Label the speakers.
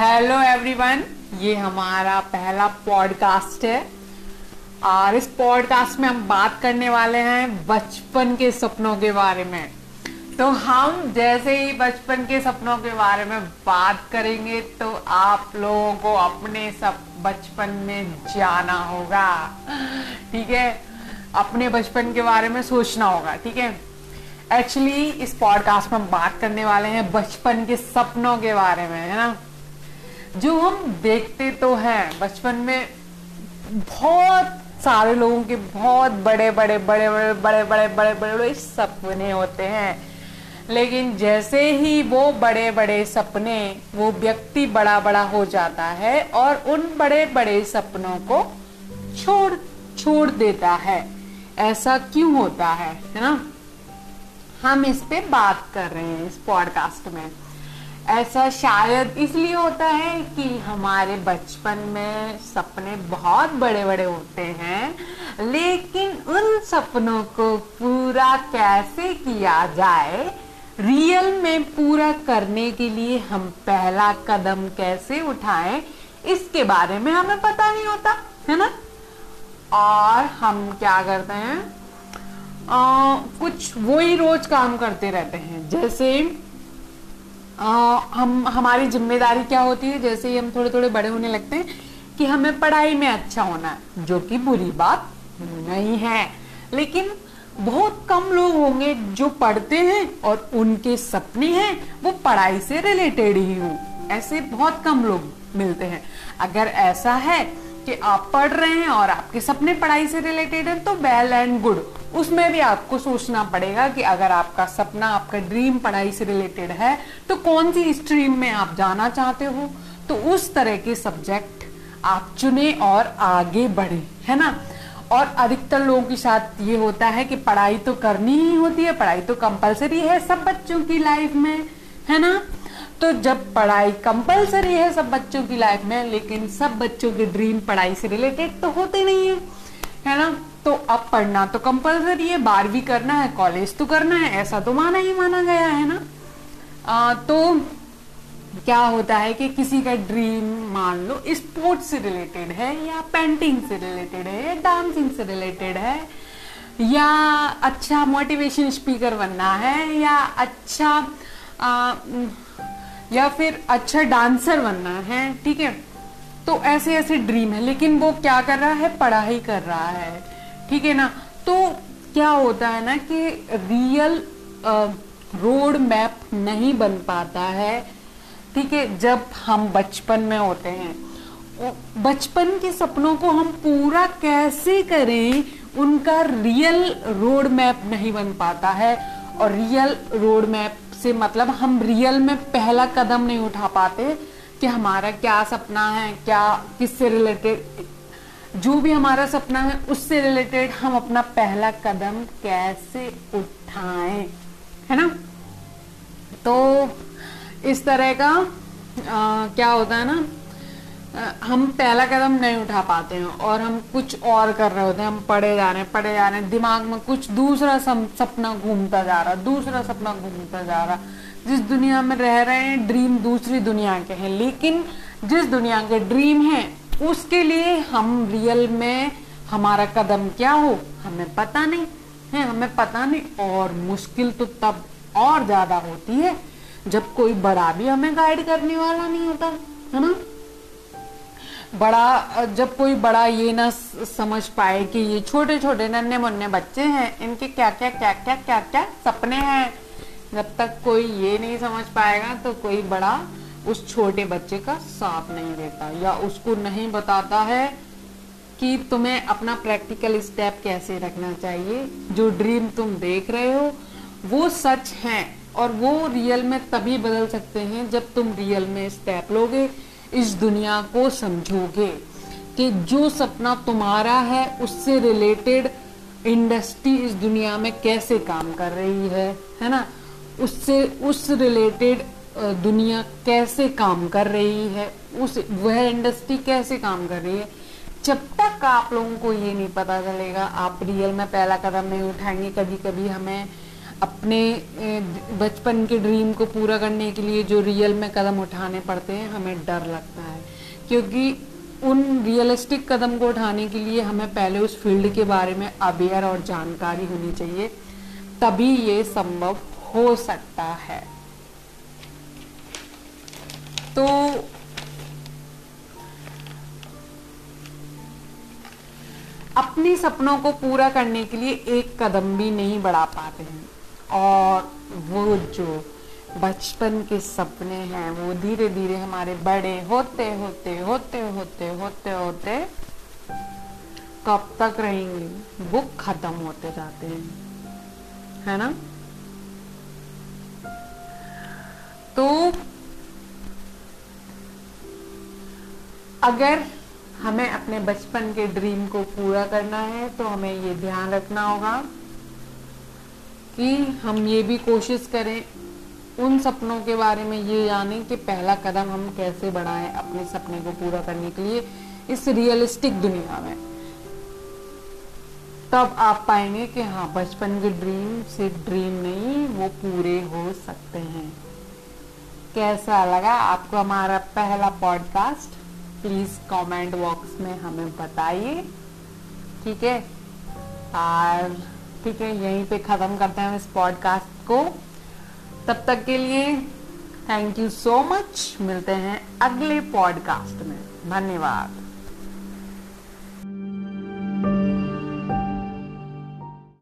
Speaker 1: Hello everyone ये हमारा पहला पॉडकास्ट है। और इस पॉडकास्ट में हम बात करने वाले हैं बचपन के सपनों के बारे में। तो हम जैसे ही बचपन के सपनों के बारे में बात करेंगे तो आप लोगों को अपने सब बचपन में जाना होगा। ठीक है? अपने बचपन के बारे में सोचना होगा, ठीक है? एक्चुअली इस पॉडकास्ट में हम बात करने वाले हैं बचपन के सपनों के बारे में, है ना? जो हम देखते तो हैं। बचपन में बहुत सारे लोगों के बहुत बड़े बड़े बड़े बड़े बड़े बड़े बड़े बड़े बड़े सपने होते हैं। लेकिन जैसे ही वो बड़े बड़े सपने, वो व्यक्ति बड़ा बड़ा हो जाता है और उन बड़े बड़े सपनों को छोड़ छोड़ देता है। ऐसा क्यों होता है? है ना? हम इस पे बात कर रहे हैं इस पॉडकास्ट में। ऐसा शायद इसलिए होता है कि हमारे बचपन में सपने बहुत बड़े बड़े होते हैं लेकिन उन सपनों को पूरा कैसे किया जाए रियल में पूरा करने के लिए हम पहला कदम कैसे उठाएँ इसके बारे में हमें पता नहीं होता है ना? और हम क्या करते हैं? आ, कुछ वही रोज काम करते रहते हैं जैसे आ, हम हमारी ज़िम्मेदारी क्या होती है? जैसे ही हम थोड़े थोड़े बड़े होने लगते हैं कि हमें पढ़ाई में अच्छा होना है जो कि बुरी बात नहीं है। लेकिन बहुत कम लोग होंगे जो पढ़ते हैं और उनके सपने हैं वो पढ़ाई से रिलेटेड ही हो। ऐसे बहुत कम लोग मिलते हैं। अगर ऐसा है कि आप पढ़ रहे हैं और आपके सपने पढ़ाई से रिलेटेड है तो वेल एंड गुड उसमें भी आपको सोचना पड़ेगा कि अगर आपका सपना, आपका ड्रीम पढ़ाई से रिलेटेड है तो कौन सी स्ट्रीम में आप जाना चाहते हो? तो उस तरह के सब्जेक्ट आप चुने और आगे बढ़े, है ना? और अधिकतर लोगों के साथ ये होता है कि पढ़ाई तो करनी ही होती है, पढ़ाई तो कंपलसरी है सब बच्चों की लाइफ में, है ना? तो जब पढ़ाई कंपलसरी है सब बच्चों की लाइफ में, लेकिन सब बच्चों के ड्रीम पढ़ाई से रिलेटेड तो होते नहीं है है ना? तो अब पढ़ना तो कंपलसरी है बारहवीं करना है कॉलेज तो करना है ऐसा तो माना ही माना गया है ना? आ, तो क्या होता है कि किसी का ड्रीम मान लो स्पोर्ट्स से रिलेटेड है या पेंटिंग से रिलेटेड है या डांसिंग से रिलेटेड है या अच्छा मोटिवेशन स्पीकर बनना है या अच्छा आ, या फिर अच्छा डांसर बनना है ठीक है? तो ऐसे ऐसे ड्रीम है लेकिन वो क्या कर रहा है? पढ़ाई कर रहा है। ठीक है ना? तो क्या होता है ना कि रियल रोड मैप नहीं बन पाता है, ठीक है? जब हम बचपन में होते हैं। बचपन के सपनों को हम पूरा कैसे करें, उनका रियल रोड मैप नहीं बन पाता है। और रियल रोड मैप से मतलब हम रियल में पहला कदम नहीं उठा पाते कि हमारा क्या सपना है, क्या, किससे रिलेटेड जो भी हमारा सपना है उससे रिलेटेड हम अपना पहला कदम कैसे उठाएँ है ना? तो इस तरह का आ, क्या होता है ना हम पहला कदम नहीं उठा पाते हैं और हम कुछ और कर रहे होते हैं हम पढ़े जा रहे हैं पढ़े जा रहे हैं दिमाग में कुछ दूसरा सपना घूमता जा रहा दूसरा सपना घूमता जा रहा। जिस दुनिया में रह रहे हैं ड्रीम दूसरी दुनिया के हैं लेकिन जिस दुनिया के ड्रीम है उसके लिए हम रियल में हमारा कदम क्या हो, हमें पता नहीं, है, हमें पता नहीं। और मुश्किल तो तब और ज़्यादा होती है जब कोई बड़ा भी हमें गाइड करने वाला नहीं होता, है ना? बड़ा, जब कोई बड़ा ये ना समझ पाए कि ये छोटे छोटे नन्हे मुन्ने बच्चे हैं, इनके क्या क्या क्या क्या क्या क्या सपने हैं। जब तक कोई ये नहीं समझ पाएगा तो कोई बड़ा उस छोटे बच्चे का साथ नहीं देता या उसको नहीं बताता है कि तुम्हें अपना प्रैक्टिकल स्टेप कैसे रखना चाहिए। जो ड्रीम तुम देख रहे हो, वो सच है और वो रियल में तभी बदल सकते हैं जब तुम रियल में स्टेप लोगे, इस दुनिया को समझोगे कि जो सपना तुम्हारा है, उससे रिलेटेड इंडस्ट्री इस दुनिया में कैसे काम कर रही है है ना? उससे, उस रिलेटेड दुनिया कैसे काम कर रही है, उस, वह इंडस्ट्री कैसे काम कर रही है। जब तक आप लोगों को ये नहीं पता चलेगा, आप रियल में पहला कदम नहीं उठाएँगे। कभी कभी हमें अपने बचपन के ड्रीम को पूरा करने के लिए जो रियल में कदम उठाने पड़ते हैं, हमें डर लगता है। क्योंकि उन रियलिस्टिक कदम को उठाने के लिए हमें पहले उस फ़ील्ड के बारे में अवेयर और जानकारी होनी चाहिए। तभी ये संभव हो सकता है। तो अपने सपनों को पूरा करने के लिए एक कदम भी नहीं बढ़ा पाते हैं। और वो जो बचपन के सपने हैं, वो धीरे धीरे हमारे बड़े होते होते होते होते होते होते कब तक रहेंगे? वो खत्म होते जाते हैं। है ना? अगर हमें अपने बचपन के ड्रीम को पूरा करना है तो हमें ये ध्यान रखना होगा कि हम ये भी कोशिश करें उन सपनों के बारे में ये जानें कि पहला कदम हम कैसे बढ़ाएँ अपने सपने को पूरा करने के लिए इस रियलिस्टिक दुनिया में। तब आप पाएँगे कि हाँ बचपन के ड्रीम सिर्फ़ ड्रीम नहीं, वो पूरे हो सकते हैं। कैसा लगा आपको हमारा पहला पॉडकास्ट प्लीज़ कमेंट बॉक्स में हमें बताइए। ठीक है? और ठीक है, यहीं पे ख़त्म करते हैं इस पॉडकास्ट को। तब तक के लिए थैंक यू सो मच मिलते हैं अगले पॉडकास्ट में। धन्यवाद।